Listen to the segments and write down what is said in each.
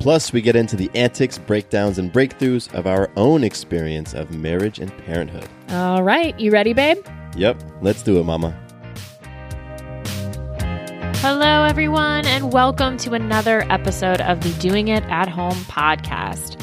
Plus, we get into the antics, breakdowns, and breakthroughs of our own experience of marriage and parenthood. All right, you ready, babe? Yep, let's do it, Mama. Hello, everyone, and welcome to another episode of the Doing It at Home podcast.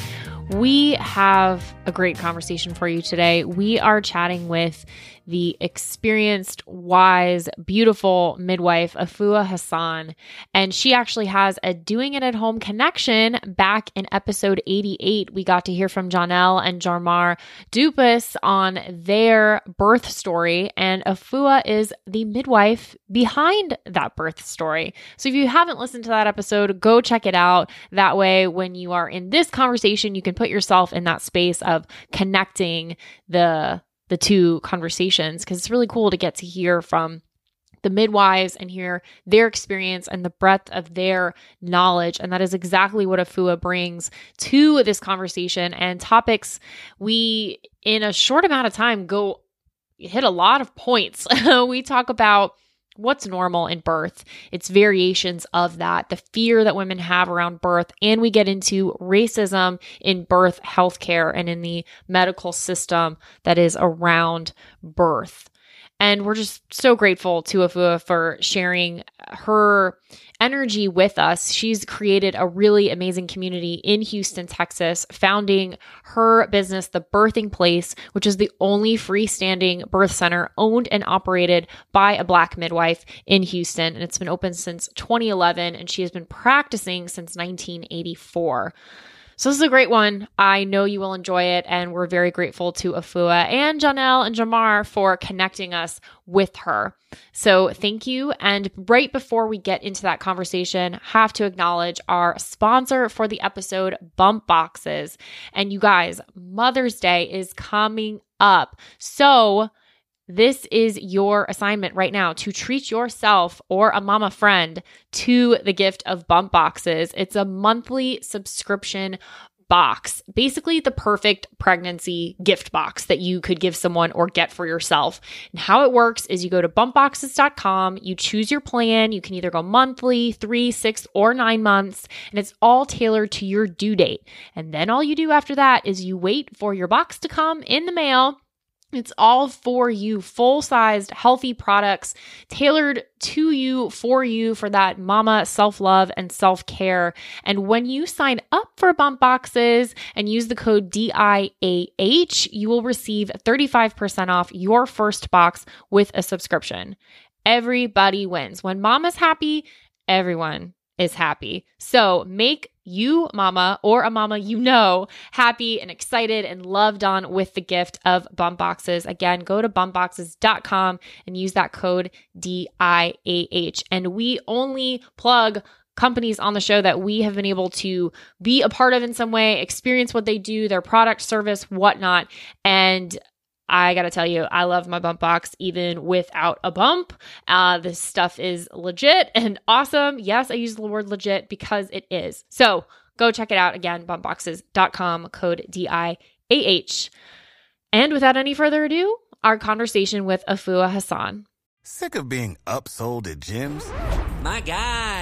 We have a great conversation for you today. We are chatting with the experienced, wise, beautiful midwife, Afua Hassan. And she actually has a Doing It at Home connection. Back in episode 88, we got to hear from Janelle and Jamar Dupas on their birth story. And Afua is the midwife behind that birth story. So if you haven't listened to that episode, go check it out. That way, when you are in this conversation, you can put yourself in that space of connecting the the two conversations because it's really cool to get to hear from the midwives and hear their experience and the breadth of their knowledge. And that is exactly what Afua brings to this conversation and topics we, in a short amount of time, go hit a lot of points. we talk about what's normal in birth, its variations of that, the fear that women have around birth, and we get into racism in birth healthcare and in the medical system that is around birth. And we're just so grateful to Afua for sharing her energy with us. She's created a really amazing community in Houston, Texas, founding her business, The Birthing Place, which is the only freestanding birth center owned and operated by a Black midwife in Houston. And it's been open since 2011, and she has been practicing since 1984. So this is a great one. I know you will enjoy it, and we're very grateful to Afua and Janelle and Jamar for connecting us with her. So thank you. And right before we get into that conversation, have to acknowledge our sponsor for the episode, Bump Boxes. And you guys, Mother's Day is coming up. So this is your assignment right now to treat yourself or a mama friend to the gift of bump boxes. It's a monthly subscription box, basically the perfect pregnancy gift box that you could give someone or get for yourself. And how it works is you go to bumpboxes.com, you choose your plan. You can either go monthly, three, six, or nine months, and it's all tailored to your due date. And then all you do after that is you wait for your box to come in the mail. It's all for you, full sized, healthy products tailored to you, for you, for that mama self love and self care. And when you sign up for Bump Boxes and use the code DIAH, you will receive 35% off your first box with a subscription. Everybody wins. When mama's happy, everyone is happy. So make you, mama, or a mama you know, happy and excited and loved on with the gift of bump boxes. Again, go to bumpboxes.com and use that code DIAH. And we only plug companies on the show that we have been able to be a part of in some way, experience what they do, their product, service, whatnot. And I gotta tell you, I love my bump box even without a bump. Uh, this stuff is legit and awesome. Yes, I use the word legit because it is. So go check it out again, bumpboxes.com, code DIAH. And without any further ado, our conversation with Afua Hassan. Sick of being upsold at gyms? My guy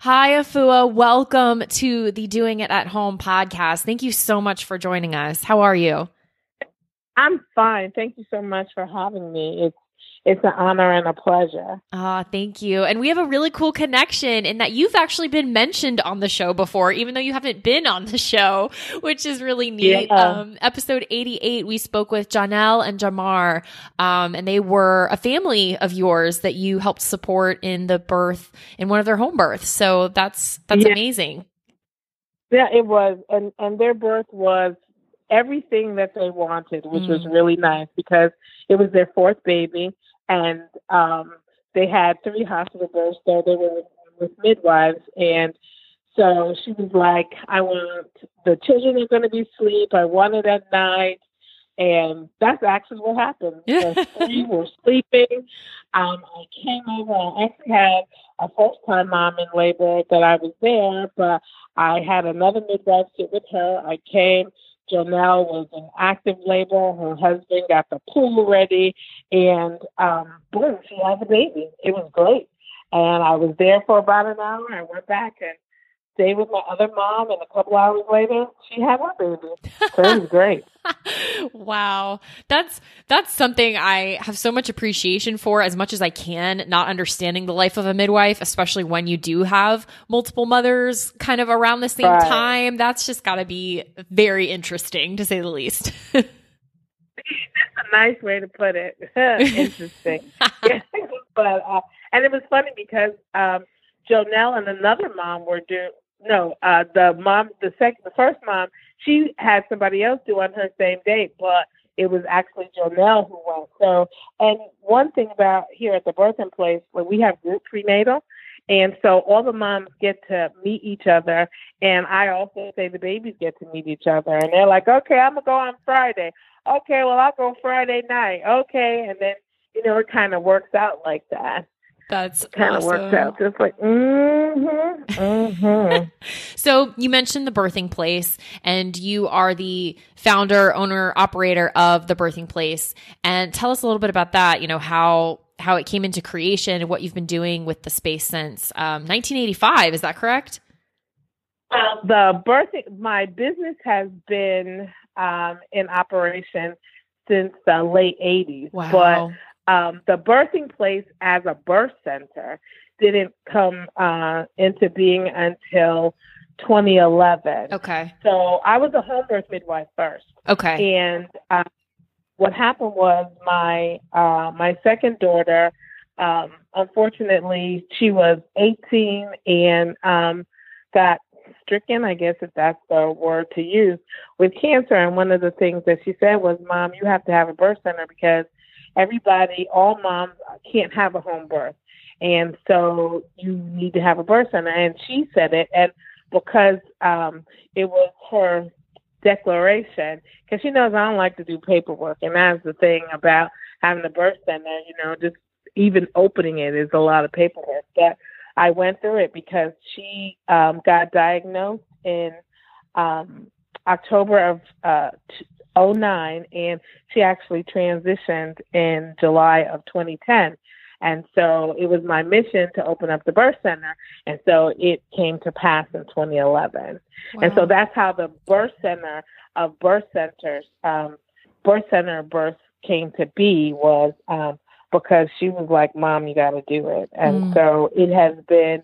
Hi, Afua. Welcome to the Doing It at Home podcast. Thank you so much for joining us. How are you? I'm fine. Thank you so much for having me. It's it's an honor and a pleasure. Ah, thank you. And we have a really cool connection in that you've actually been mentioned on the show before, even though you haven't been on the show, which is really neat. Yeah. Um, episode 88, we spoke with Janelle and Jamar, um, and they were a family of yours that you helped support in the birth, in one of their home births. So that's, that's Yeah. amazing. Yeah, it was, and and their birth was everything that they wanted, which was Mm. really nice because it was their fourth baby, and um, they had three hospital births, so they were with midwives, and so she was like, "I want the children are going to be asleep. I want it at night." And that's actually what happened. The three were sleeping. Um, I came over. I actually had a first time mom in labor that I was there, but I had another midwife sit with her. I came. Janelle was in active labor. Her husband got the pool ready, and um, boom, she had the baby. It was great. And I was there for about an hour. I went back and stayed with my other mom, and a couple hours later, she had her baby. So it was great. wow. That's that's something I have so much appreciation for as much as I can, not understanding the life of a midwife, especially when you do have multiple mothers kind of around the same Right. time. That's just got to be very interesting to say the least. That's a nice way to put it. Interesting. But uh, and it was funny because um Janelle and another mom were do no, uh the mom the second the first mom, she had somebody else do on her same date, but it was actually Janelle who went. So and one thing about here at the birthing place where we have group prenatal and so all the moms get to meet each other and I also say the babies get to meet each other and they're like, Okay, I'm gonna go on Friday. Okay, well I'll go Friday night. Okay and then you know, it kind of works out like that. That's Kind of works awesome. out just like, mm-hmm, mm-hmm. So you mentioned the birthing place and you are the founder, owner, operator of the birthing place. And tell us a little bit about that, you know, how how it came into creation and what you've been doing with the space since um, 1985, is that correct? Uh, the birthing, my business has been um, in operation since the late 80s. Wow. But um, the birthing place as a birth center didn't come uh, into being until 2011. okay. So I was a home birth midwife first. Okay. And uh, what happened was my uh, my second daughter, um, unfortunately, she was 18 and um, got stricken, I guess if that's the word to use, with cancer. And one of the things that she said was, "Mom, you have to have a birth center because everybody, all moms, can't have a home birth, and so you need to have a birth center." And she said it, and because um, it was her declaration because she knows I don't like to do paperwork, and that's the thing about having a birth center. You know, just even opening it is a lot of paperwork. But I went through it because she um, got diagnosed in um, October of uh, 09, and she actually transitioned in July of 2010. And so it was my mission to open up the birth center. And so it came to pass in 2011. And so that's how the birth center of birth centers, um, birth center of birth came to be was um, because she was like, "Mom, you got to do it." And Mm. so it has been,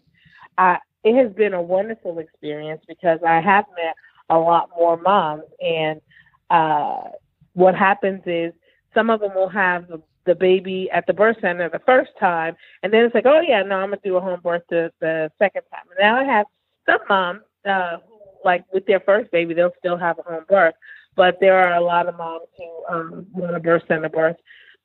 uh, it has been a wonderful experience because I have met a lot more moms, and uh, what happens is some of them will have the, the baby at the birth center the first time, and then it's like, "Oh yeah, no, I'm gonna do a home birth the, the second time." And now I have some moms uh, who, like with their first baby, they'll still have a home birth, but there are a lot of moms who um, want a birth center birth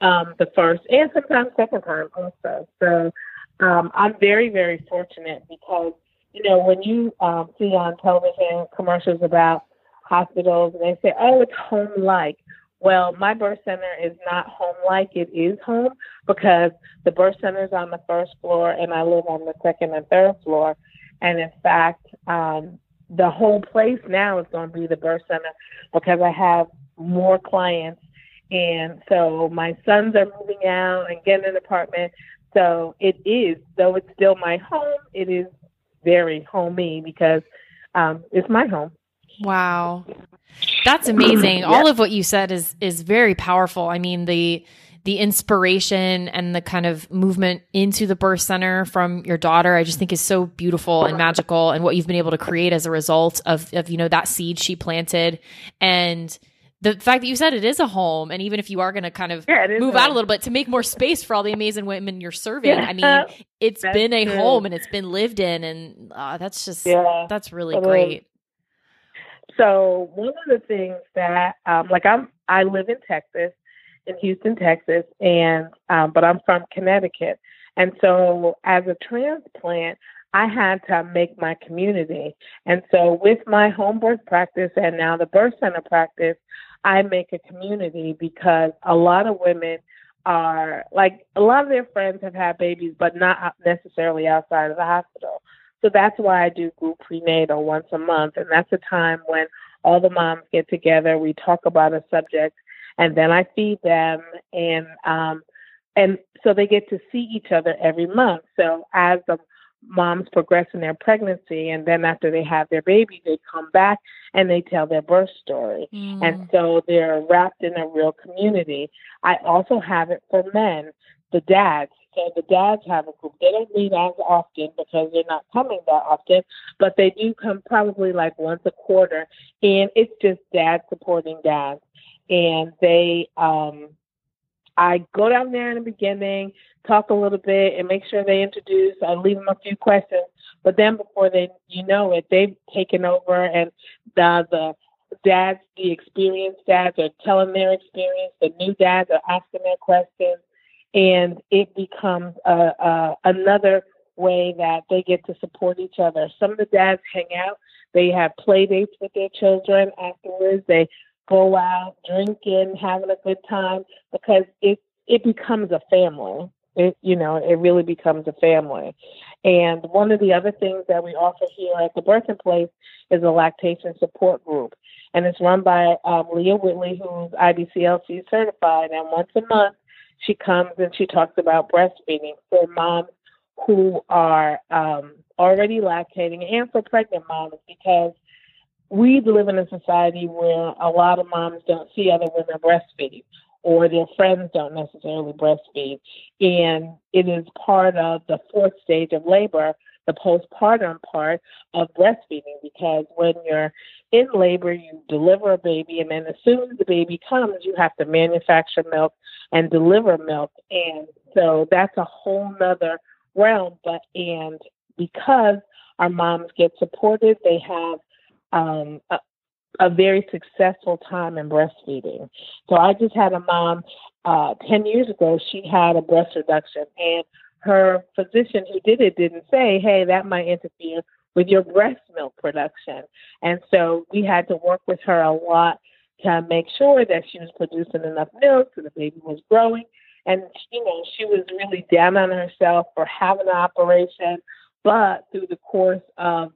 um, the first and sometimes second time also. So um, I'm very, very fortunate because you know, when you um, see on television commercials about hospitals and they say, oh, it's home like. Well, my birth center is not home like, it is home because the birth center is on the first floor and I live on the second and third floor. And in fact, um, the whole place now is going to be the birth center because I have more clients. And so my sons are moving out and getting an apartment. So it is, though it's still my home, it is very homey because um, it's my home. Wow. That's amazing. All of what you said is is very powerful. I mean, the the inspiration and the kind of movement into the birth center from your daughter, I just think is so beautiful and magical and what you've been able to create as a result of of you know that seed she planted and the fact that you said it is a home and even if you are going to kind of Yeah, move out a little bit to make more space for all the amazing women you're serving Yeah. i mean it's That's been a true. home and it's been lived in and uh, that's just Yeah, that's really it is. So one of the things that, um, like I'm, I live in Texas, in Houston, Texas, and um, but I'm from Connecticut, and so as a transplant, I had to make my community, and so with my home birth practice and now the birth center practice, I make a community because a lot of women are like a lot of their friends have had babies, but not necessarily outside of the hospital. So that's why I do group prenatal once a month, and that's a time when all the moms get together. We talk about a subject, and then I feed them, and um, and so they get to see each other every month. So as the moms progress in their pregnancy, and then after they have their baby, they come back and they tell their birth story, and so they're wrapped in a real community. I also have it for men, the dads. So the dads have a group. They don't meet as often because they're not coming that often, but they do come probably like once a quarter, and it's just dads supporting dads. And they, um, I go down there in the beginning, talk a little bit, and make sure they introduce. I leave them a few questions, but then before they, you know it, they've taken over, and the the dads, the experienced dads, are telling their experience. The new dads are asking their questions, and it becomes a, a another way that they get to support each other. Some of the dads hang out. They have play dates with their children afterwards. They go out drinking, having a good time because it it becomes a family. It you know it really becomes a family. And one of the other things that we offer here at the Birthing Place is a lactation support group, and it's run by um, Leah Whitley, who's IBCLC certified. And once a month, she comes and she talks about breastfeeding for moms who are um, already lactating and for pregnant moms because we live in a society where a lot of moms don't see other women breastfeeding or their friends don't necessarily breastfeed. And it is part of the fourth stage of labor, the postpartum part of breastfeeding, because when you're in labor, you deliver a baby, and then as soon as the baby comes, you have to manufacture milk and deliver milk. And so that's a whole nother realm. But, and because our moms get supported, they have um, a, a very successful time in breastfeeding. So I just had a mom uh, 10 years ago, she had a breast reduction, and her physician who did it didn't say, hey, that might interfere with your breast milk production. And so we had to work with her a lot to make sure that she was producing enough milk so the baby was growing. And, you know, she was really down on herself for having an operation. But through the course of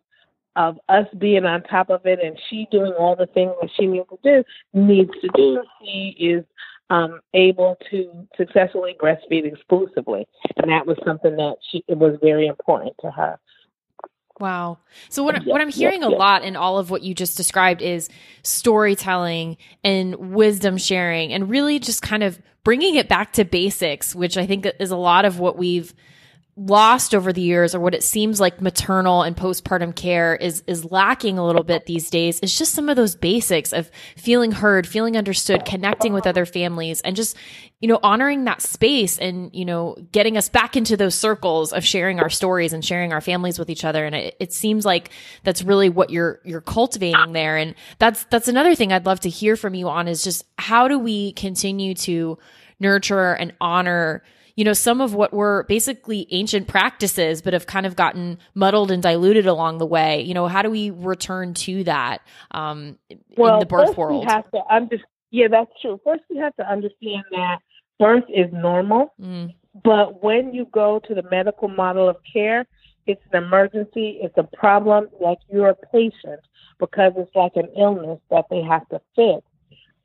of us being on top of it and she doing all the things that she needs to do needs to do, she is um, able to successfully breastfeed exclusively, and that was something that she it was very important to her. Wow. So what what I'm hearing a lot in all of what you just described is storytelling and wisdom sharing and really just kind of bringing it back to basics, which I think is a lot of what we've lost over the years or what it seems like maternal and postpartum care is is lacking a little bit these days is just some of those basics of feeling heard, feeling understood, connecting with other families and just you know honoring that space and you know getting us back into those circles of sharing our stories and sharing our families with each other. And it, it seems like that's really what you're you're cultivating there. And that's that's another thing I'd love to hear from you on is just how do we continue to nurture and honor you know, some of what were basically ancient practices, but have kind of gotten muddled and diluted along the way. You know, how do we return to that um, well, in the birth first world? We have to under- yeah, that's true. First, we have to understand that birth is normal, Mm, but when you go to the medical model of care, it's an emergency, it's a problem, like you're a patient because it's like an illness that they have to fix.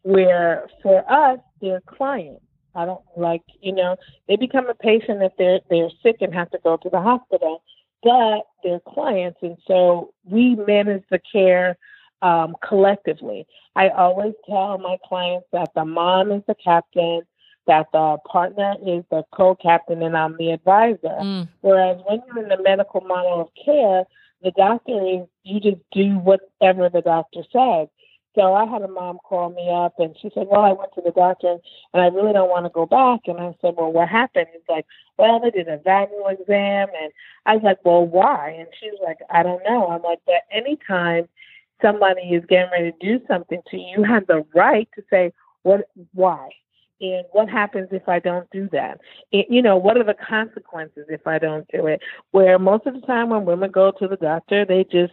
Where for us, they're clients. I don't like, you know, they become a patient if they're they're sick and have to go to the hospital, but they're clients, and so we manage the care um, collectively. I always tell my clients that the mom is the captain, that the partner is the co-captain, and I'm the advisor. mm, Whereas when you're in the medical model of care, the doctor is you just do whatever the doctor says. So I had a mom call me up and she said, Well, I went to the doctor and I really don't want to go back. And I said, Well, what happened? He's like, Well, they did a vaginal exam. And I was like, Well, why? And she's like, I don't know. I'm like, But anytime somebody is getting ready to do something to you, you have the right to say, What, why? And what happens if I don't do that? it, you know, what are the consequences if I don't do it? Where most of the time when women go to the doctor, they just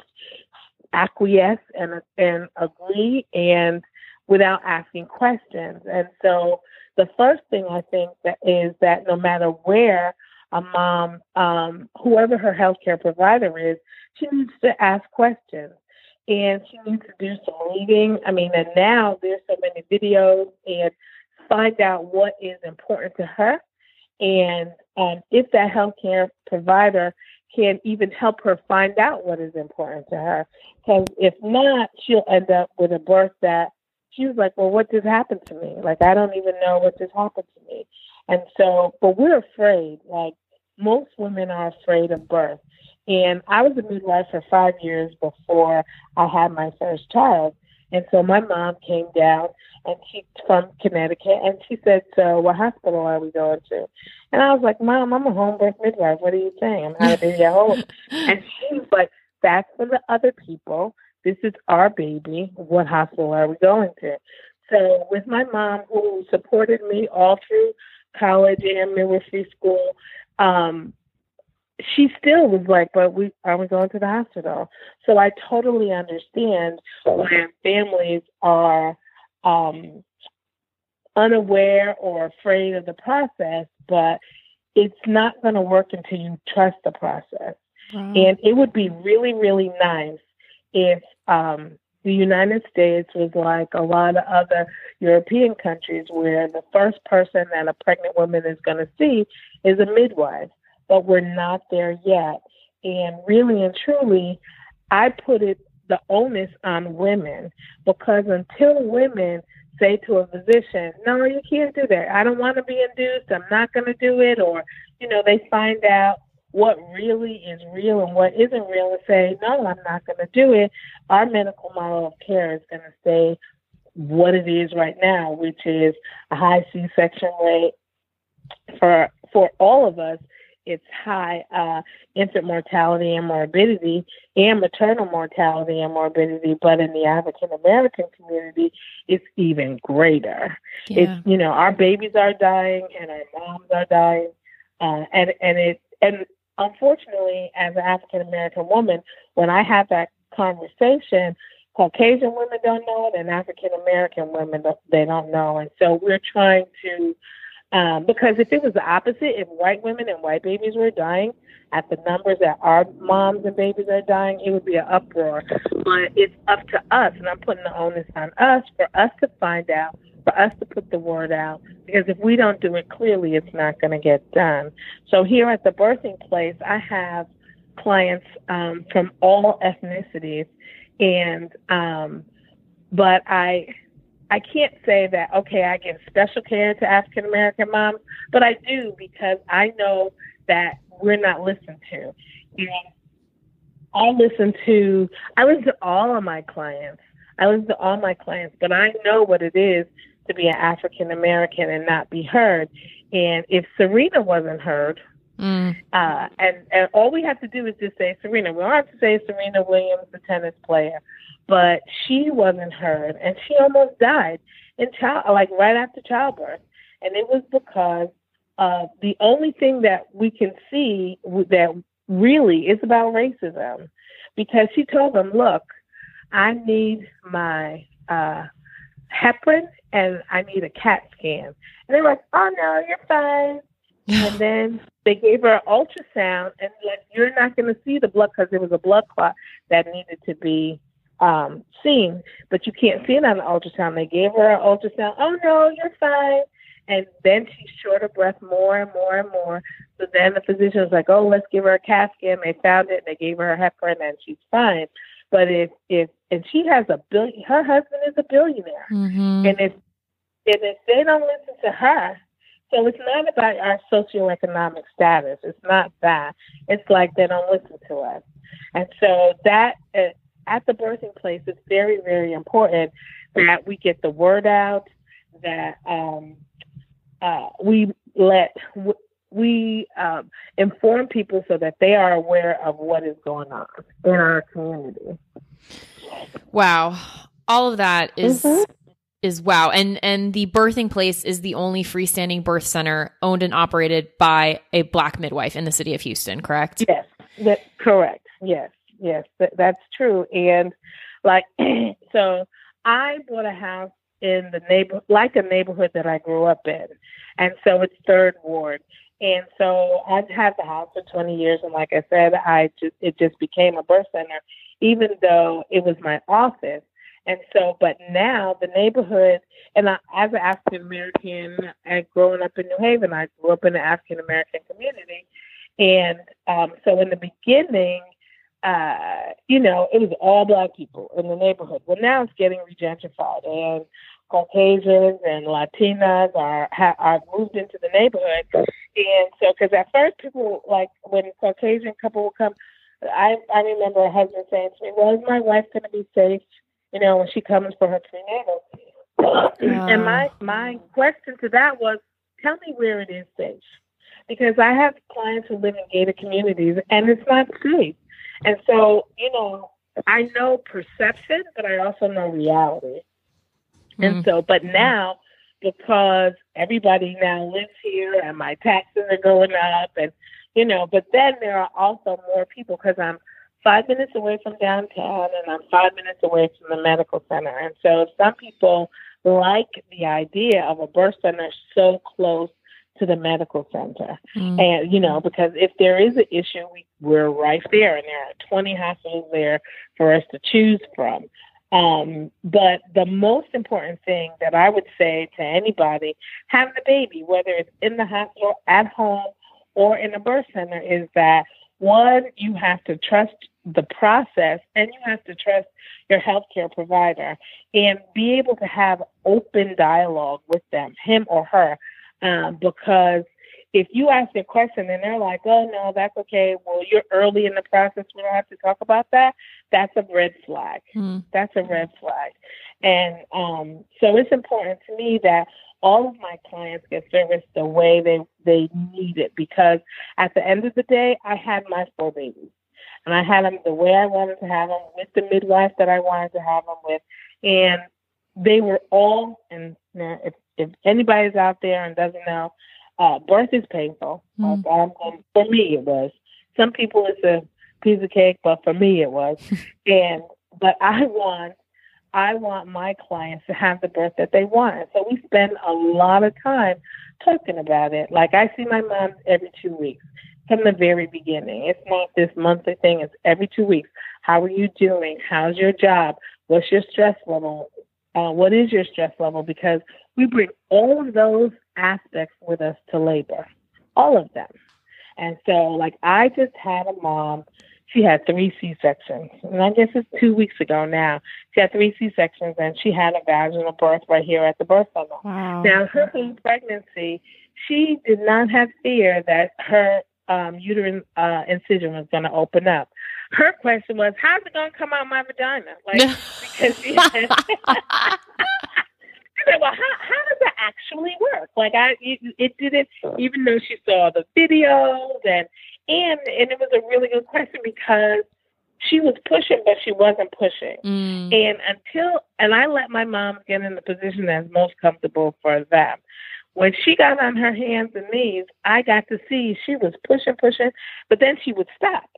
acquiesce and and agree and without asking questions. And so the first thing I think that is that no matter where a mom, um, whoever her healthcare provider is, she needs to ask questions. And she needs to do some reading. I mean, and now there's so many videos and find out what is important to her and um, if that healthcare provider can even help her find out what is important to her. Because if not, she'll end up with a birth that she was like, well, what just happened to me? Like, I don't even know what just happened to me. And so, but we're afraid. Like, most women are afraid of birth. And I was a midwife for five years before I had my first child. And so my mom came down and she's from Connecticut and she said, So what hospital are we going to? And I was like, Mom, I'm a home birth midwife. What are you saying? I'm having a baby at home. and she was like, That's for the other people. This is our baby. What hospital are we going to? So with my mom who supported me all through college and midwifery school, um, she still was like, but we are we going to the hospital? So I totally understand when families are um, unaware or afraid of the process, but it's not going to work until you trust the process. And it would be really, really nice if um, the United States was like a lot of other European countries where the first person that a pregnant woman is going to see is a midwife but we're not there yet. And really and truly, I put it the onus on women because until women say to a physician, no, you can't do that. I don't want to be induced. I'm not going to do it. Or, you know, they find out what really is real and what isn't real and say, no, I'm not going to do it. Our medical model of care is going to say what it is right now, which is a high C-section rate for for all of us it's high uh, infant mortality and morbidity and maternal mortality and morbidity, but in the African American community, it's even greater. Yeah. It's you know our babies are dying and our moms are dying, uh, and and it and unfortunately, as an African American woman, when I have that conversation. Caucasian women don't know it, and African American women they don't know, and so we're trying to um, because if it was the opposite, if white women and white babies were dying at the numbers that our moms and babies are dying, it would be an uproar. But it's up to us, and I'm putting the onus on us for us to find out, for us to put the word out. Because if we don't do it clearly, it's not going to get done. So here at the birthing place, I have clients um, from all ethnicities, and um, but I I can't say that, okay, I give special care to African American moms, but I do because I know that we're not listened to. And I listen to, I listen to all of my clients. I listen to all my clients, but I know what it is to be an African American and not be heard. And if Serena wasn't heard, Mm. uh, and, and all we have to do is just say Serena. We don't have to say Serena Williams, the tennis player, but she wasn't heard, and she almost died in child, like right after childbirth, and it was because uh, the only thing that we can see that really is about racism, because she told them, "Look, I need my uh, heparin and I need a CAT scan," and they're like, "Oh no, you're fine." And then they gave her an ultrasound, and like you're not going to see the blood because it was a blood clot that needed to be um, seen, but you can't see it on the ultrasound. They gave her an ultrasound. Oh no, you're fine. And then she's short of breath more and more and more. So then the physician was like, "Oh, let's give her a CAT scan." They found it. They gave her a heparin, and she's fine. But if if and she has a billion, her husband is a billionaire, Mm-hmm. and if and if they don't listen to her, so it's not about our socioeconomic status. It's not that. It's like they don't listen to us, and so that uh, at the birthing place, it's very very important that we get the word out, that um, uh, we let we um, inform people so that they are aware of what is going on in our community. Wow. All of that is- Mhm. Is wow. And and the birthing place is the only freestanding birth center owned and operated by a black midwife in the city of Houston, correct? Yes, that correct. Yes, yes, that, that's true. And like, so I bought a house in the neighbor, like a neighborhood that I grew up in, and so it's Third Ward. And so I've had the house for 20 years, and like I said, I just it just became a birth center, even though it was my office. And so, but now the neighborhood, and I, as an African American, and growing up in New Haven, I grew up in an African American community, and um, so in the beginning, uh, you know, it was all black people in the neighborhood. Well, now it's getting regentrified, and Caucasians and Latinas are ha- are moved into the neighborhood. And so, because at first people like when a Caucasian couple would come, I I remember a husband saying to me, "Well, is my wife going to be safe? You know, when she comes for her prenatal?" Uh. and my my question to that was, "Tell me where it is safe." Because I have clients who live in gated communities and it's not safe. And so, you know, I know perception, but I also know reality. And mm. so, but now, because everybody now lives here and my taxes are going up, and, you know, but then there are also more people because I'm five minutes away from downtown and I'm five minutes away from the medical center. And so some people like the idea of a birth center so close to the medical center. And, you know, because if there is an issue, we, we're right there and there are 20 hospitals there for us to choose from. Um, but the most important thing that I would say to anybody having a baby, whether it's in the hospital, at home, or in a birth center, is that one, you have to trust the process and you have to trust your healthcare provider and be able to have open dialogue with them, him or her, um, because if you ask a question and they're like, oh, no, that's okay, well, you're early in the process, we don't have to talk about that, that's a red flag. Mm. That's a red flag. And um, so it's important to me that all of my clients get service the way they, they need it because at the end of the day, I had my four babies. And I had them the way I wanted to have them with the midwife that I wanted to have them with. And they were all, and if, if anybody's out there and doesn't know, uh, birth is painful. Mm. Um, for me, it was. Some people, it's a piece of cake, but for me, it was. and but I want, I want my clients to have the birth that they want. So we spend a lot of time talking about it. Like I see my mom every two weeks from the very beginning. It's not this monthly thing. It's every two weeks. How are you doing? How's your job? What's your stress level? Uh, what is your stress level? Because we bring all of those aspects with us to labor, all of them. And so, like, I just had a mom. She had three C sections, and I guess it's two weeks ago now. She had three C sections, and she had a vaginal birth right here at the birth center. Wow. Now, her pregnancy, she did not have fear that her um, uterine uh, incision was going to open up. Her question was, "How's it going to come out my vagina?" Like because she had, I said, "Well, how how does that actually work?" Like I, it, it didn't, even though she saw the videos and and and it was a really good question because she was pushing, but she wasn't pushing. Mm. And until, and I let my mom get in the position that's most comfortable for them. When she got on her hands and knees, I got to see she was pushing, pushing, but then she would stop.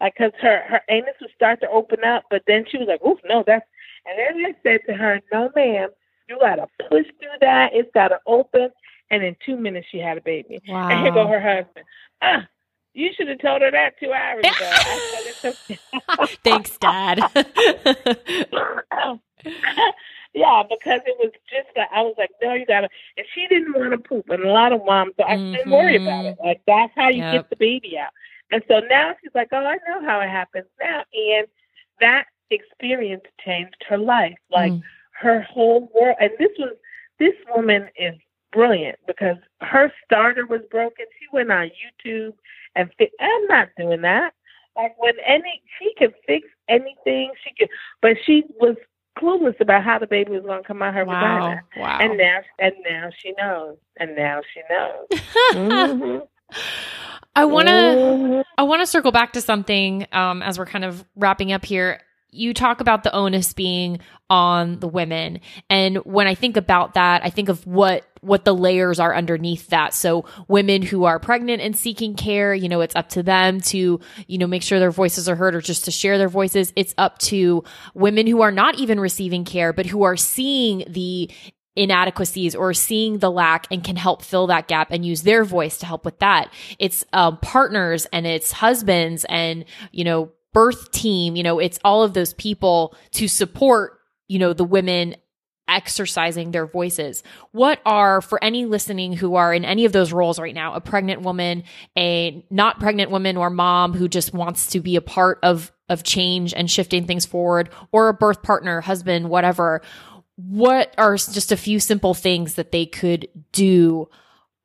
Like, cause her, her anus would start to open up, but then she was like, oof, no, that's, and then I said to her, no, ma'am, you got to push through that. It's got to open. And in two minutes, she had a baby. Wow. And here go her husband. Ah, you should have told her that two hours ago. I said, it's okay. Thanks, Dad. yeah, because it was just like I was like, no, you gotta. And she didn't want to poop, and a lot of moms, so I didn't worry about it. Like that's how you Yep. get the baby out. And so now she's like, oh, I know how it happens now, and that experience changed her life, like Mm. her whole world. And this was this woman is brilliant because her starter was broken. She went on YouTube and fi- I'm not doing that. Like when any she can fix anything, she could, but she was clueless about how the baby was going to come out her wow. vagina. Wow. And now, and now she knows, and now she knows. Mhm. I want to Mhm. I want to circle back to something um, as we're kind of wrapping up here. You talk about the onus being on the women, and when I think about that, I think of what what the layers are underneath that. So women who are pregnant and seeking care, you know, it's up to them to you know make sure their voices are heard or just to share their voices. It's up to women who are not even receiving care, but who are seeing the inadequacies or seeing the lack and can help fill that gap and use their voice to help with that. It's um, partners and it's husbands and, you know, birth team, you know, it's all of those people to support, you know, the women exercising their voices. What are, for any listening who are in any of those roles right now, a pregnant woman, a not pregnant woman or mom who just wants to be a part of, of change and shifting things forward, or a birth partner, husband, whatever, what are just a few simple things that they could do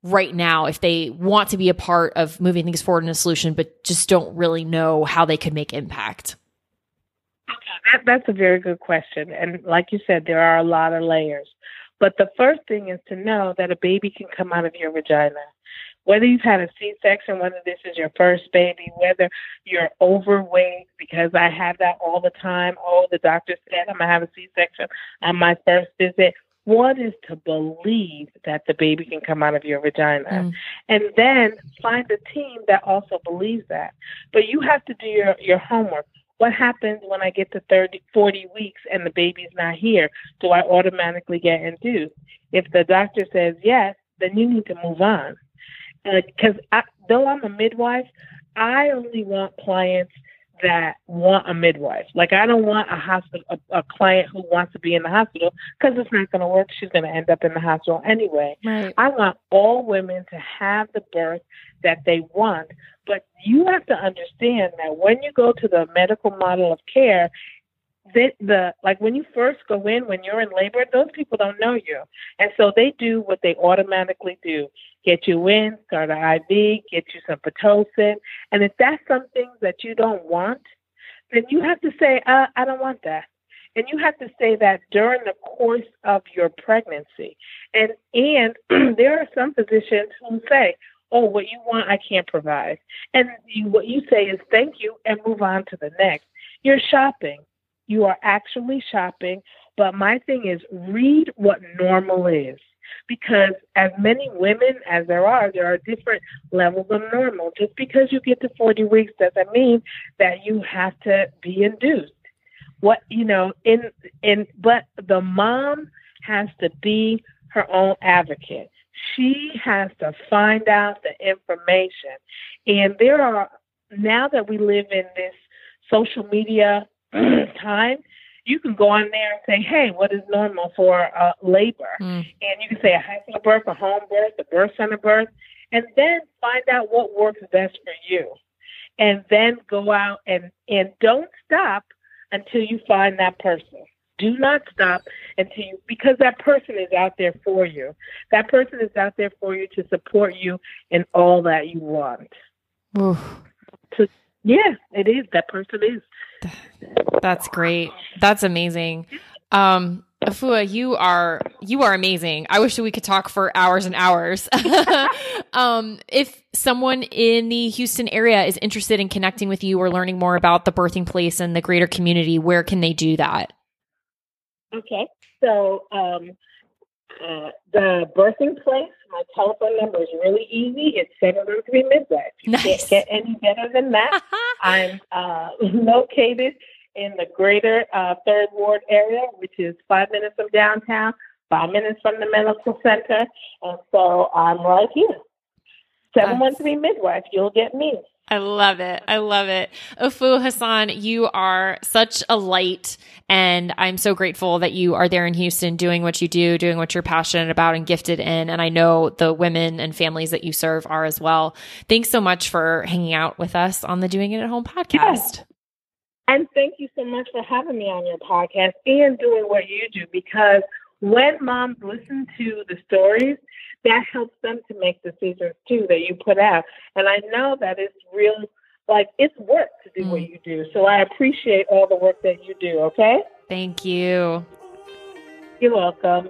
right now if they want to be a part of moving things forward in a solution, but just don't really know how they could make impact? That, that's a very good question. And like you said, there are a lot of layers. But the first thing is to know that a baby can come out of your vagina. Whether you've had a C section, whether this is your first baby, whether you're overweight, because I have that all the time. Oh, the doctor said I'm going to have a C section on my first visit. One is to believe that the baby can come out of your vagina. Mm. And then find a team that also believes that. But you have to do your, your homework. What happens when I get to 30, 40 weeks and the baby's not here? Do I automatically get induced? If the doctor says yes, then you need to move on. Because I though I'm a midwife, I only want clients that want a midwife. Like I don't want a hospital, a, a client who wants to be in the hospital because it's not going to work. She's going to end up in the hospital anyway. Right. I want all women to have the birth that they want. But you have to understand that when you go to the medical model of care, the, the like when you first go in when you're in labor, those people don't know you, and so they do what they automatically do: get you in, start an IV, get you some pitocin, and if that's something that you don't want, then you have to say, uh, "I don't want that." And you have to say that during the course of your pregnancy. And and there are some physicians who say, "Oh, what you want, I can't provide," and you, what you say is "Thank you" and move on to the next. You're shopping. You are actually shopping. But my thing is, read what normal is. Because as many women as there are, there are different levels of normal. Just because you get to 40 weeks doesn't mean that you have to be induced what you know in in but the mom has to be her own advocate she has to find out the information and there are now that we live in this social media time you can go on there and say hey what is normal for uh, labor Mm. and you can say a hospital birth a home birth a birth center birth and then find out what works best for you and then go out and and don't stop until you find that person. Do not stop until you, because that person is out there for you. That person is out there for you to support you in all that you want. Oof. Yeah, it is. That person is. That's great. That's amazing. Um, Afua, you are you are amazing. I wish we could talk for hours and hours. um, if someone in the Houston area is interested in connecting with you or learning more about the birthing place and the greater community, where can they do that? Okay. So um, uh, the birthing place, my telephone number is really easy. It's 713 Midwife. You Nice. can't get any better than that. I'm uh, located in the greater uh, Third Ward area, which is five minutes from downtown, five minutes from the medical center. And so I'm right here. 713 Midwife, You'll get me. I love it. I love it. Afua Hassan, you are such a light, and I'm so grateful that you are there in Houston doing what you do, doing what you're passionate about and gifted in. And I know the women and families that you serve are as well. Thanks so much for hanging out with us on the Doing It at Home podcast. And thank you so much for having me on your podcast and doing what you do because when moms listen to the stories, that helps them to make decisions too that you put out. And I know that it's real, like it's work to do what mm. you do. So I appreciate all the work that you do, okay? Thank you. You're welcome.